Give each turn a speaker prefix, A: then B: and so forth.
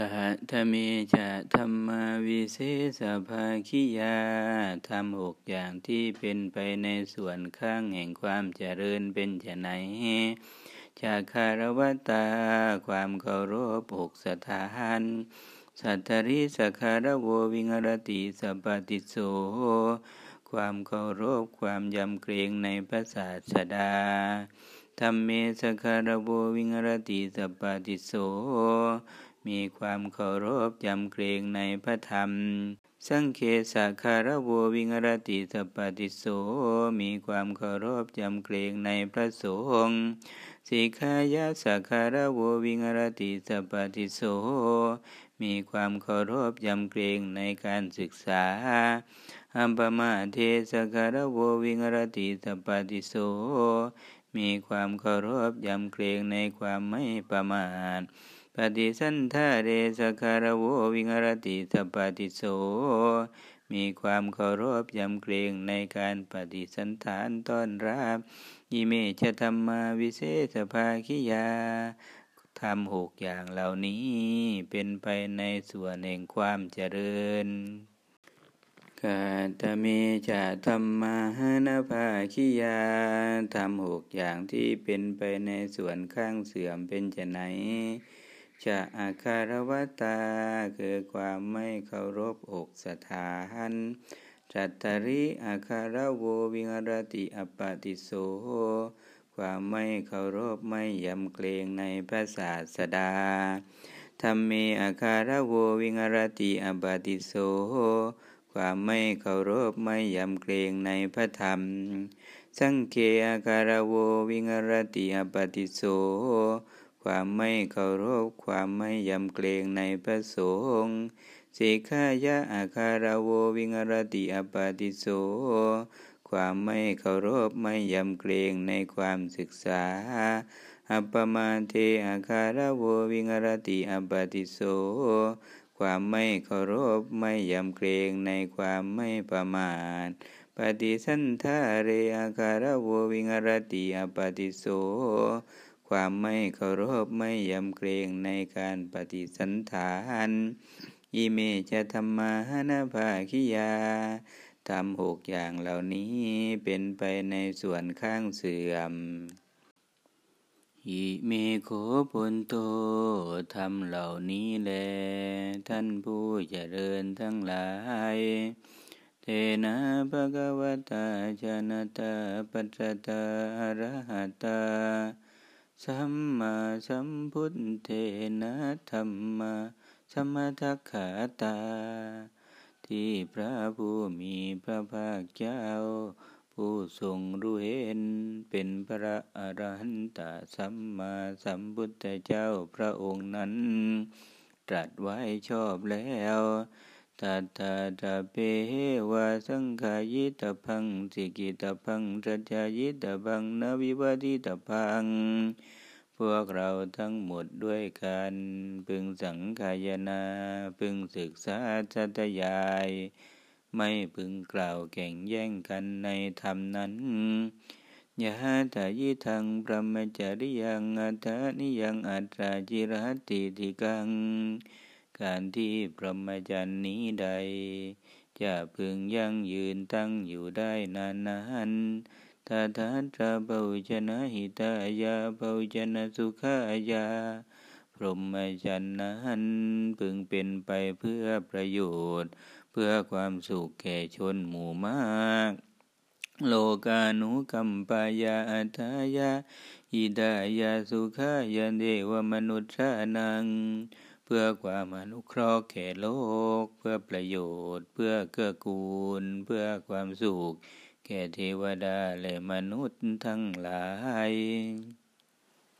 A: ขะธเมจะธรรมาวิเศษภาคิยาทำหกอย่างที่เป็นไปในส่วนข้างแห่งความเจริญเป็นจะไหนจากคารวตา ความเคารพหกสถานสัตตริสคารโววิงรติสปติโสความเคารพความยำเกรงในพระศาสดาธรรมเมสคารโววิหรติ สัปปติสโส มีความเคารพยำเกรงในพระธรรม สังเฆ สคารโววิหรติ สัปปติสโส มีความเคารพยำเกรงในพระสงฆ์สิกขายะ สคารโววิหรติ สัปปติสโส มีความเคารพยำเกรงในการศึกษาอัปปมาเทสคารโววิงรติสปติโส มีความเคารพยำเกรงในความไม่ประมาท ปฏิสันทาเรสคารโววิงรติสปฏิโส มีความเคารพยำเกรงในการปฏิสันฐานต้อนรับยิเมชธรรมาวิเศษภาคิยาทำหกอย่างเหล่านี้เป็นไปในส่วนแห่งความเจริญกาตเมจะธรรมาหนาภาคิยาทำหกอย่างที่เป็นไปในส่วนข้างเสื่อมเป็นจะไหน จะอาคารวตา คือความไม่เคารพอกสถานจัตตริอาคารโววิงรติอปติโสความไม่เคารพไม่ยำเกรงในพระศาสดาธรรมเมอาคารโววิงรติอปติโสความไม่เคารพไม่ยำเกรงในพระธรรม สังเคอาคารโววิงรติอปติโส ความไม่เคารพความไม่ยำเกรงในพระสงฆ์สิกายะอาคารโววิงรติอปาติโสความไม่เคารพไม่ยำเกรงในความศึกษา อัปปมาเทอาคารโววิงรติอปาติโสความไม่เคารพไม่ยำเกรงในความไม่ประมาทปฏิสันทาเรอาคารโววิงรติอปาติโส ความไม่เคารพไม่ยำเกรงในการปฏิสันฐานอิเมจะธรรมานาภาคิยาทำหกอย่างเหล่านี้เป็นไปในส่วนข้างเสื่อม อิเมโคปุนโตทำเหล่านี้แล ท่านผู้เจริญทั้งหลาย เทนะภะคะวตาชนะตาปัจจตาอรหัตตา สัมมาสัมพุทเทนะธรรมาสัมมาทักขาตา ที่พระผู้มีพระภาคเจ้า ผู้ทรงรู้เห็นเป็นพระอรหันตสัมมาสัมพุทธเจ้าพระองค์นั้น ตรัสไว้ชอบแล้ว ตัตาตาเปวะสังขายิตาพังสิกิตาพังจัจายิตาพังนวิวัติตาพัง พวกเราทั้งหมดด้วยกันพึงสังขายนาพึงศึกษาจัตยาย ไม่พึงกล่าวแข่งแย่งกันในธรรมนั้นยะตายิทังพระมจริยังอัตานิยังอัตราจิรติทิกัง การที่พรหมจรรย์นี้ใด จะพึงยั่งยืนตั้งอยู่ได้นานนานตาทัตระเบาชนะหิตายาเบาชนะสุขายา พรหมจรรย์นั้นพึงเป็นไปเพื่อประโยชน์ เพื่อความสุขแก่ชนหมู่มากโลกานุกัมปายาอัตายาอิดายาสุขายาเดวมนุษย์นัง เพื่อความอนุเคราะห์แก่โลก เพื่อประโยชน์ เพื่อเกื้อกูล เพื่อความสุข แก่เทวดาและมนุษย์ทั้งหลาย